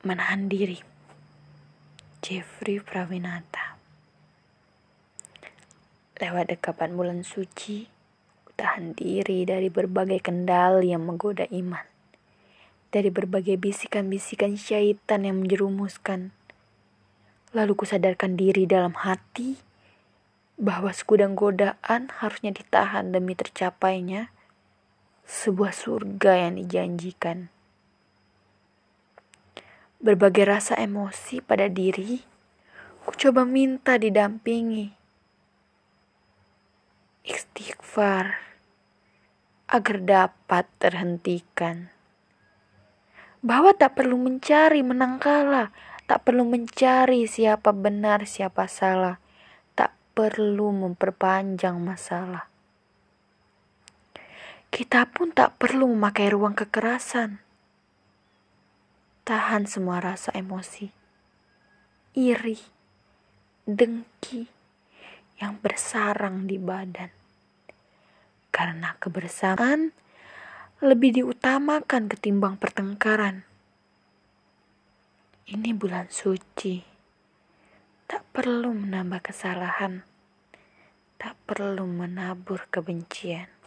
Menahan diri. Jeffrey Prawinata Lewat dekapan bulan suci Tahan diri dari berbagai kendali yang menggoda iman. Dari berbagai bisikan-bisikan syaitan yang menjerumuskan. Lalu kusadarkan diri dalam hati bahwa segudang godaan harusnya ditahan demi tercapainya sebuah surga yang dijanjikan berbagai rasa emosi pada diri, ku coba minta didampingi. Istighfar agar dapat terhentikan. Bahwa tak perlu mencari menang kalah, tak perlu mencari siapa benar, siapa salah, tak perlu memperpanjang masalah. Kita pun tak perlu memakai ruang kekerasan tahan semua rasa emosi, iri, dengki yang bersarang di badan. Karena kebersamaan lebih diutamakan ketimbang pertengkaran. Ini bulan suci, tak perlu menambah kesalahan, tak perlu menabur kebencian.